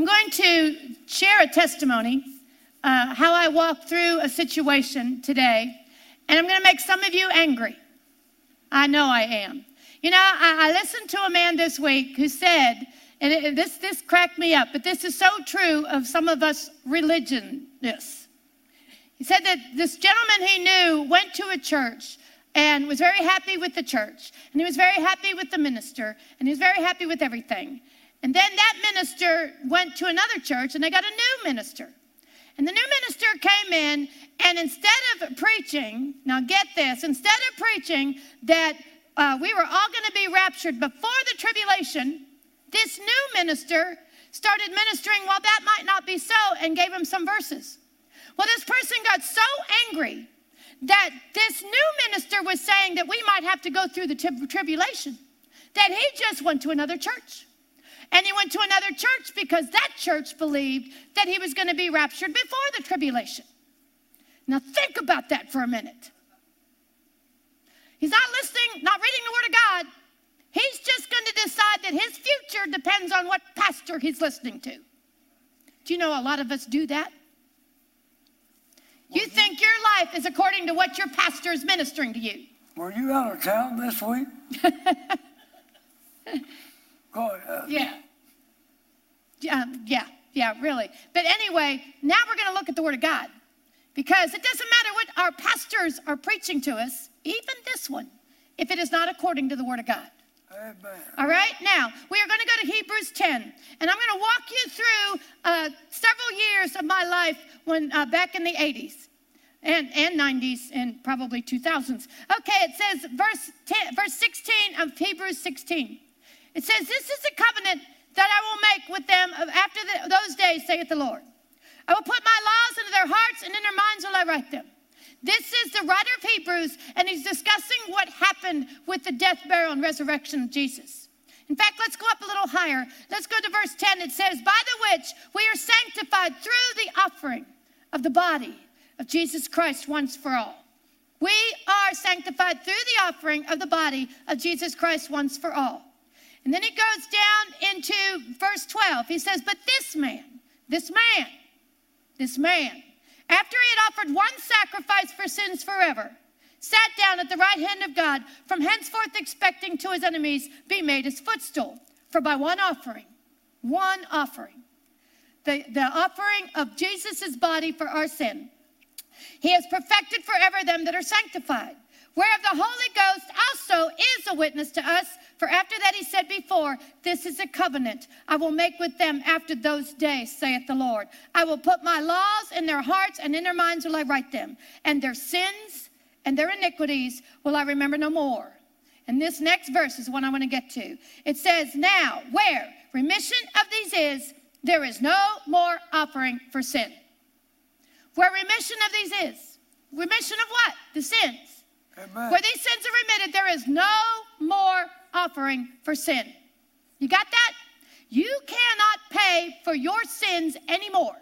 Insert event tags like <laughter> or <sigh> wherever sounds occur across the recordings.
I'm going to share a testimony, uh, how I walked through a situation today, and I'm going to make some of you angry. I know I am. You know, I, I listened to a man this week who said, and it, this, this cracked me up, but this is so true of some of us religionists. He said that this gentleman he knew went to a church and was very happy with the church, and he was very happy with the minister, and he was very happy with everything. And then that minister went to another church, and they got a new minister. And the new minister came in, and instead of preaching, now get this, instead of preaching that uh, we were all going to be raptured before the tribulation, this new minister started ministering while that might not be so and gave him some verses. Well, this person got so angry that this new minister was saying that we might have to go through the tri- tribulation that he just went to another church. And he went to another church because that church believed that he was going to be raptured before the tribulation. Now, think about that for a minute. He's not listening, not reading the Word of God. He's just going to decide that his future depends on what pastor he's listening to. Do you know a lot of us do that? You think your life is according to what your pastor is ministering to you. Were you out of town this week? <laughs> Go ahead. Yeah. Um, yeah, yeah, really. But anyway, now we're going to look at the Word of God because it doesn't matter what our pastors are preaching to us, even this one, if it is not according to the Word of God. Amen. All right, now we are going to go to Hebrews 10, and I'm going to walk you through uh, several years of my life when uh, back in the 80s and, and 90s and probably 2000s. Okay, it says verse 10, verse 16 of Hebrews 16. It says, "This is the covenant that I will make with them after the, those days," saith the Lord. I will put my laws into their hearts, and in their minds will I write them. This is the writer of Hebrews, and he's discussing what happened with the death, burial, and resurrection of Jesus. In fact, let's go up a little higher. Let's go to verse 10. It says, By the which we are sanctified through the offering of the body of Jesus Christ once for all. We are sanctified through the offering of the body of Jesus Christ once for all. And then he goes down into verse 12. He says, But this man, this man, this man, after he had offered one sacrifice for sins forever, sat down at the right hand of God, from henceforth expecting to his enemies be made his footstool. For by one offering, one offering, the, the offering of Jesus' body for our sin, he has perfected forever them that are sanctified. Whereof the Holy Ghost also is a witness to us. For after that he said before, This is a covenant I will make with them after those days, saith the Lord. I will put my laws in their hearts, and in their minds will I write them. And their sins and their iniquities will I remember no more. And this next verse is one I want to get to. It says, Now, where remission of these is, there is no more offering for sin. Where remission of these is, remission of what? The sins. Amen. Where these sins are remitted, there is no more offering for sin. You got that? You cannot pay for your sins anymore.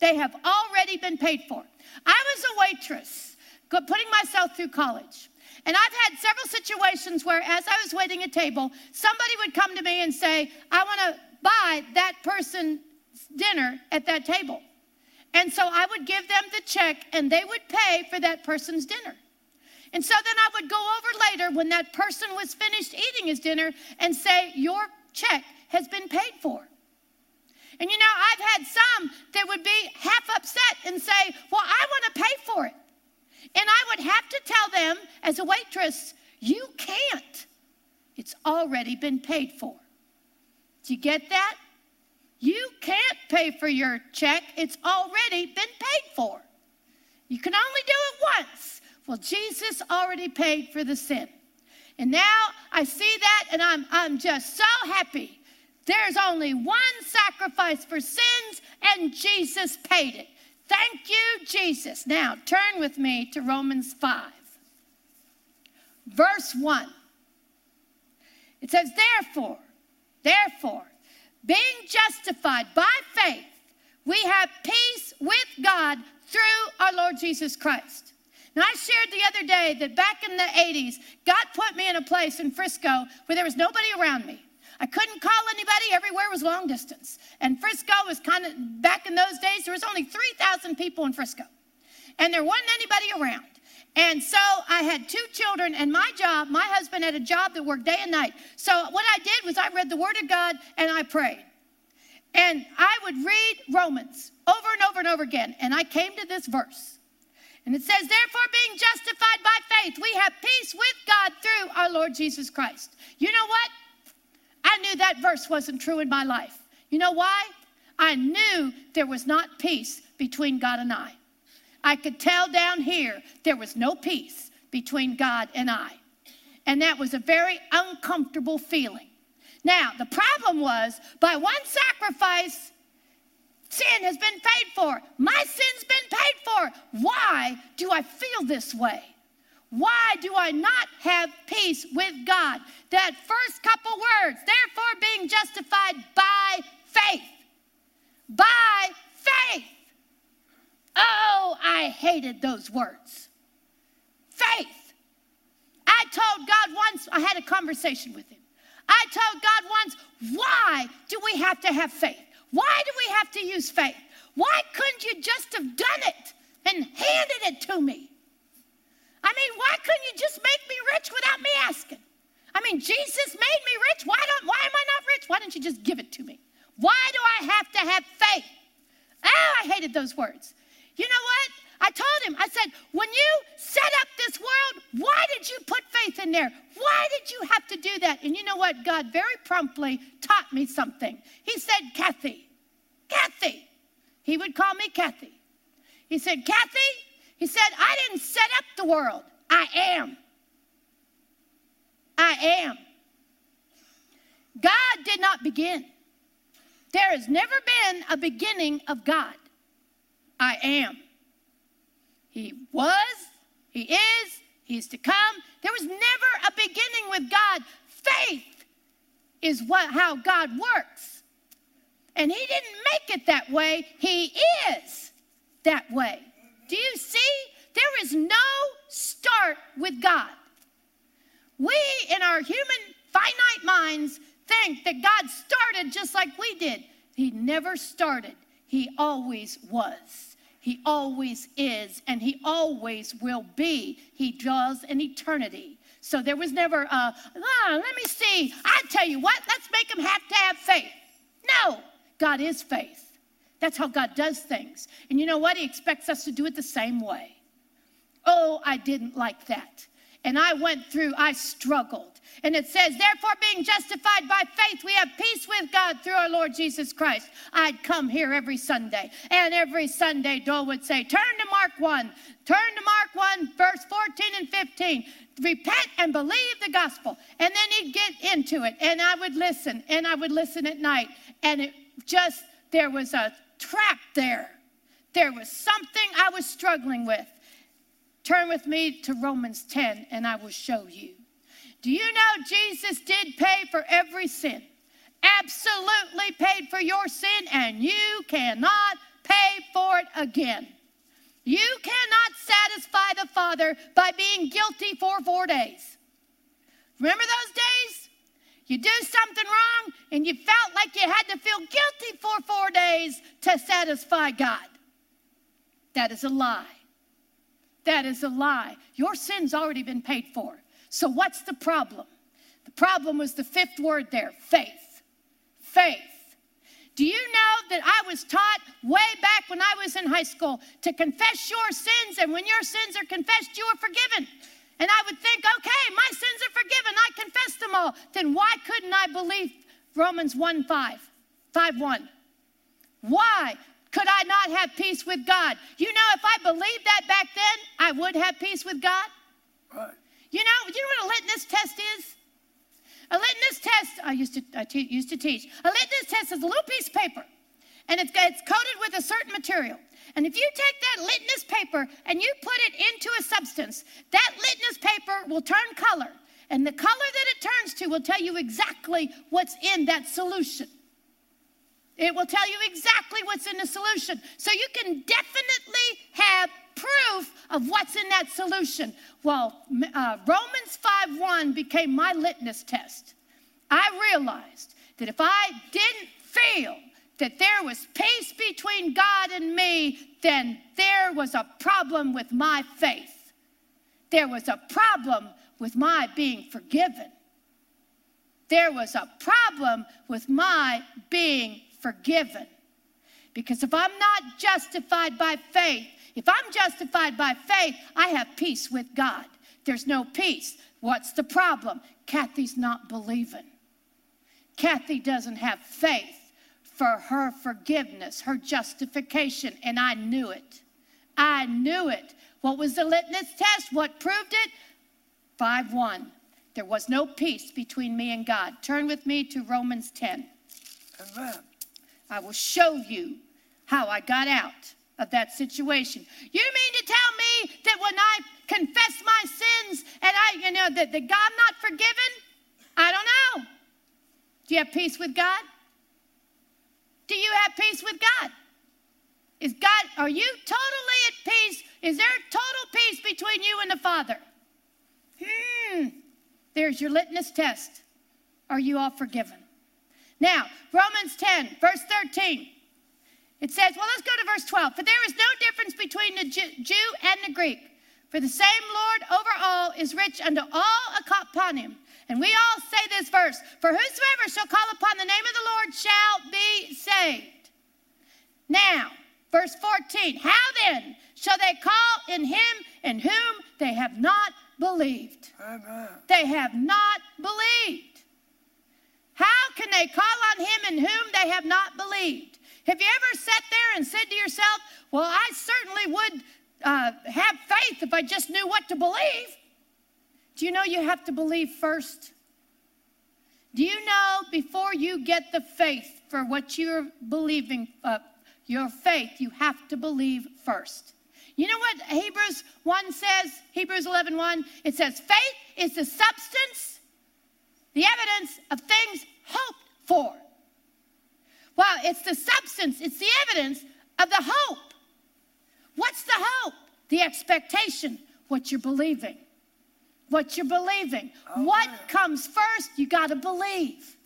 They have already been paid for. I was a waitress, putting myself through college. And I've had several situations where, as I was waiting at table, somebody would come to me and say, I want to buy that person's dinner at that table. And so I would give them the check and they would pay for that person's dinner. And so then I would go over later when that person was finished eating his dinner and say, Your check has been paid for. And you know, I've had some that would be half upset and say, Well, I want to pay for it. And I would have to tell them as a waitress, You can't. It's already been paid for. Do you get that? You can't pay for your check, it's already been paid for. You can only do it once. Well, Jesus already paid for the sin. And now I see that and I'm, I'm just so happy. There's only one sacrifice for sins, and Jesus paid it. Thank you, Jesus. Now turn with me to Romans 5, verse 1. It says, Therefore, therefore, being justified by faith, we have peace with God through our Lord Jesus Christ. Now, I shared the other day that back in the 80s, God put me in a place in Frisco where there was nobody around me. I couldn't call anybody. Everywhere was long distance. And Frisco was kind of, back in those days, there was only 3,000 people in Frisco. And there wasn't anybody around. And so I had two children, and my job, my husband had a job that worked day and night. So what I did was I read the Word of God and I prayed. And I would read Romans over and over and over again. And I came to this verse. And it says, Therefore, being justified by faith, we have peace with God through our Lord Jesus Christ. You know what? I knew that verse wasn't true in my life. You know why? I knew there was not peace between God and I. I could tell down here there was no peace between God and I. And that was a very uncomfortable feeling. Now, the problem was by one sacrifice, sin has been paid for. My sin's been paid for. Why do I feel this way? Why do I not have peace with God? That first couple words, therefore being justified by faith. By faith. Oh, I hated those words. Faith. I told God once, I had a conversation with him. I told God once, why do we have to have faith? Why do we have to use faith? Why couldn't you just have done it and handed it to me? I mean, why couldn't you just make me rich without me asking? I mean, Jesus made me rich. Why don't why am I not rich? Why don't you just give it to me? Why do I have to have faith? Oh, I hated those words. You know what? I told him, I said, when you set up this world, why did you put faith in there? Why did you have to do that? And you know what? God very promptly taught me something. He said, Kathie, Kathie. He would call me Kathie. He said, Kathie, he said, I didn't set up the world. I am. I am. God did not begin. There has never been a beginning of God. I am. He was, He is, He's to come. There was never a beginning with God. Faith is what, how God works. And He didn't make it that way, He is that way. Do you see? There is no start with God. We, in our human finite minds, think that God started just like we did. He never started, He always was. He always is, and He always will be. He does in eternity. So there was never a, ah, let me see. I tell you what, let's make him have to have faith. No, God is faith. That's how God does things. And you know what? He expects us to do it the same way. Oh, I didn't like that. And I went through, I struggled. And it says, Therefore, being justified by faith, we have peace with God through our Lord Jesus Christ. I'd come here every Sunday, and every Sunday, Dole would say, Turn to Mark 1, turn to Mark 1, verse 14 and 15. Repent and believe the gospel. And then he'd get into it, and I would listen, and I would listen at night. And it just, there was a trap there. There was something I was struggling with. Turn with me to Romans 10, and I will show you. Do you know Jesus did pay for every sin? Absolutely paid for your sin, and you cannot pay for it again. You cannot satisfy the Father by being guilty for four days. Remember those days? You do something wrong and you felt like you had to feel guilty for four days to satisfy God. That is a lie. That is a lie. Your sin's already been paid for. So, what's the problem? The problem was the fifth word there faith. Faith. Do you know that I was taught way back when I was in high school to confess your sins, and when your sins are confessed, you are forgiven? And I would think, okay, my sins are forgiven. I confess them all. Then why couldn't I believe Romans 1 5, 5 1? Why could I not have peace with God? You know, if I believed that back then, I would have peace with God. Right. You know, you know what a litmus test is? A litmus test, I used to, I te- used to teach. A litmus test is a little piece of paper, and it's, it's coated with a certain material. And if you take that litmus paper and you put it into a substance, that litmus paper will turn color. And the color that it turns to will tell you exactly what's in that solution. It will tell you exactly what's in the solution. So you can definitely have proof of what's in that solution. Well, uh, Romans 5 1 became my litmus test. I realized that if I didn't feel that there was peace between God and me, then there was a problem with my faith. There was a problem with my being forgiven. There was a problem with my being forgiven. Because if I'm not justified by faith, if I'm justified by faith, I have peace with God. There's no peace. What's the problem? Kathie's not believing. Kathie doesn't have faith for her forgiveness, her justification, and I knew it. I knew it. What was the litmus test? What proved it? 5 1. There was no peace between me and God. Turn with me to Romans 10. Amen. I will show you how I got out of that situation. You mean to tell me that when I confess my sins and I, you know, that, that God not forgiven? I don't know. Do you have peace with God? Do you have peace with God? Is God, are you totally at peace? Is there total peace between you and the Father? Hmm. There's your litmus test. Are you all forgiven? Now, Romans 10, verse 13. It says, well, let's go to verse 12. For there is no difference between the Jew and the Greek. For the same Lord over all is rich unto all upon him. And we all say this verse For whosoever shall call upon the name of the Lord shall be saved. Now, verse 14 How then shall they call in him in whom they have not believed? Amen. They have not believed. How can they call on him in whom they have not believed? Have you ever sat there and said to yourself, Well, I certainly would uh, have faith if I just knew what to believe? Do you know you have to believe first? Do you know before you get the faith for what you're believing, uh, your faith, you have to believe first? You know what Hebrews 1 says? Hebrews 11 1? It says, faith is the substance, the evidence of things hoped for. Well, it's the substance, it's the evidence of the hope. What's the hope? The expectation, what you're believing. What you're believing. Oh, what man. comes first? You got to believe.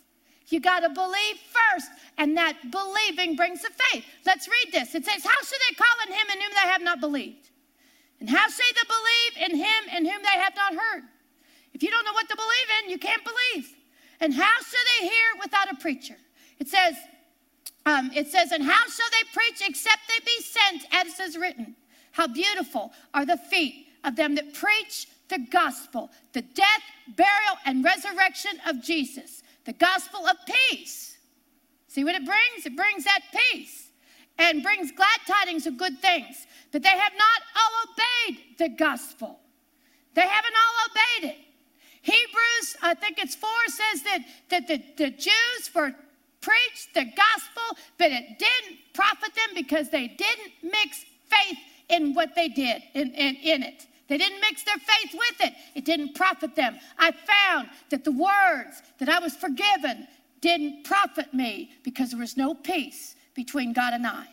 You got to believe first, and that believing brings the faith. Let's read this. It says, How should they call on him in whom they have not believed? And how say they believe in him in whom they have not heard? If you don't know what to believe in, you can't believe. And how shall they hear without a preacher? It says, um, it says, and how shall they preach except they be sent, as is written? How beautiful are the feet of them that preach the gospel, the death, burial, and resurrection of Jesus, the gospel of peace. See what it brings? It brings that peace and brings glad tidings of good things. But they have not all obeyed the gospel. They haven't all obeyed it. Hebrews, I think it's four, says that, that the, the Jews were preached the gospel, but it didn't profit them because they didn't mix faith in what they did in, in, in it. They didn't mix their faith with it. It didn't profit them. I found that the words that I was forgiven didn't profit me because there was no peace between God and I.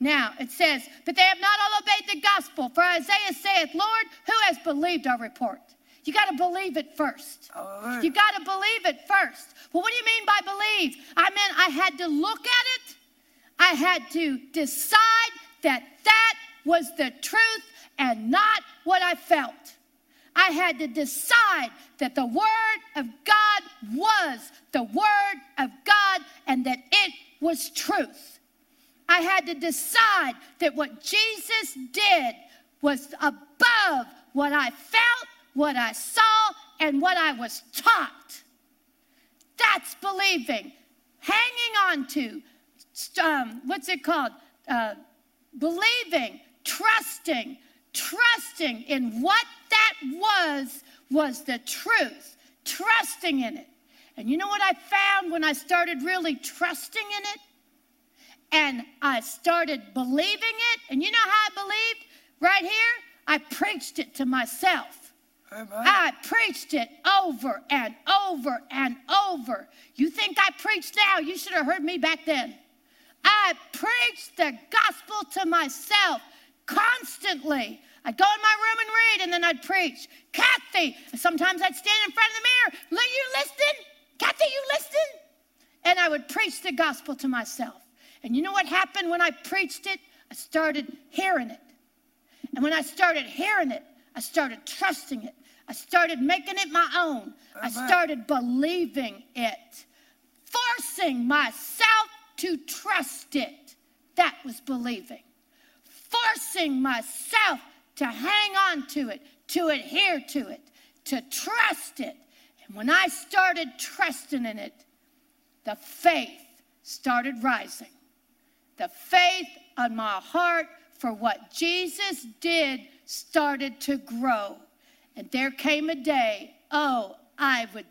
Now it says, but they have not all obeyed the gospel. For Isaiah saith, Lord, who has believed our report? You got to believe it first. Hallelujah. You got to believe it first. Well, what do you mean by believe? I meant I had to look at it. I had to decide that that was the truth and not what I felt. I had to decide that the Word of God was the Word of God and that it was truth. I had to decide that what Jesus did was above what I felt what I saw and what I was taught. That's believing. Hanging on to, um, what's it called? Uh, believing, trusting, trusting in what that was, was the truth, trusting in it. And you know what I found when I started really trusting in it? And I started believing it. And you know how I believed? Right here, I preached it to myself. I preached it over and over and over. You think I preached now? You should have heard me back then. I preached the gospel to myself constantly. I'd go in my room and read, and then I'd preach. Kathie, sometimes I'd stand in front of the mirror. Are you listening? Kathie, you listen? And I would preach the gospel to myself. And you know what happened when I preached it? I started hearing it. And when I started hearing it, I started trusting it. I started making it my own. I started believing it, forcing myself to trust it. That was believing. Forcing myself to hang on to it, to adhere to it, to trust it. And when I started trusting in it, the faith started rising. The faith on my heart for what Jesus did started to grow. And there came a day, oh, I would,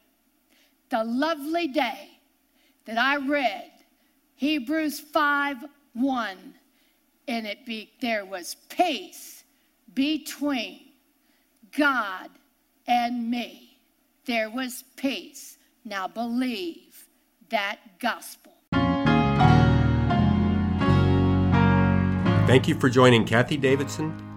the lovely day that I read Hebrews 5 1, and it be, there was peace between God and me. There was peace. Now believe that gospel. Thank you for joining Kathie Davidson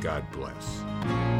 God bless.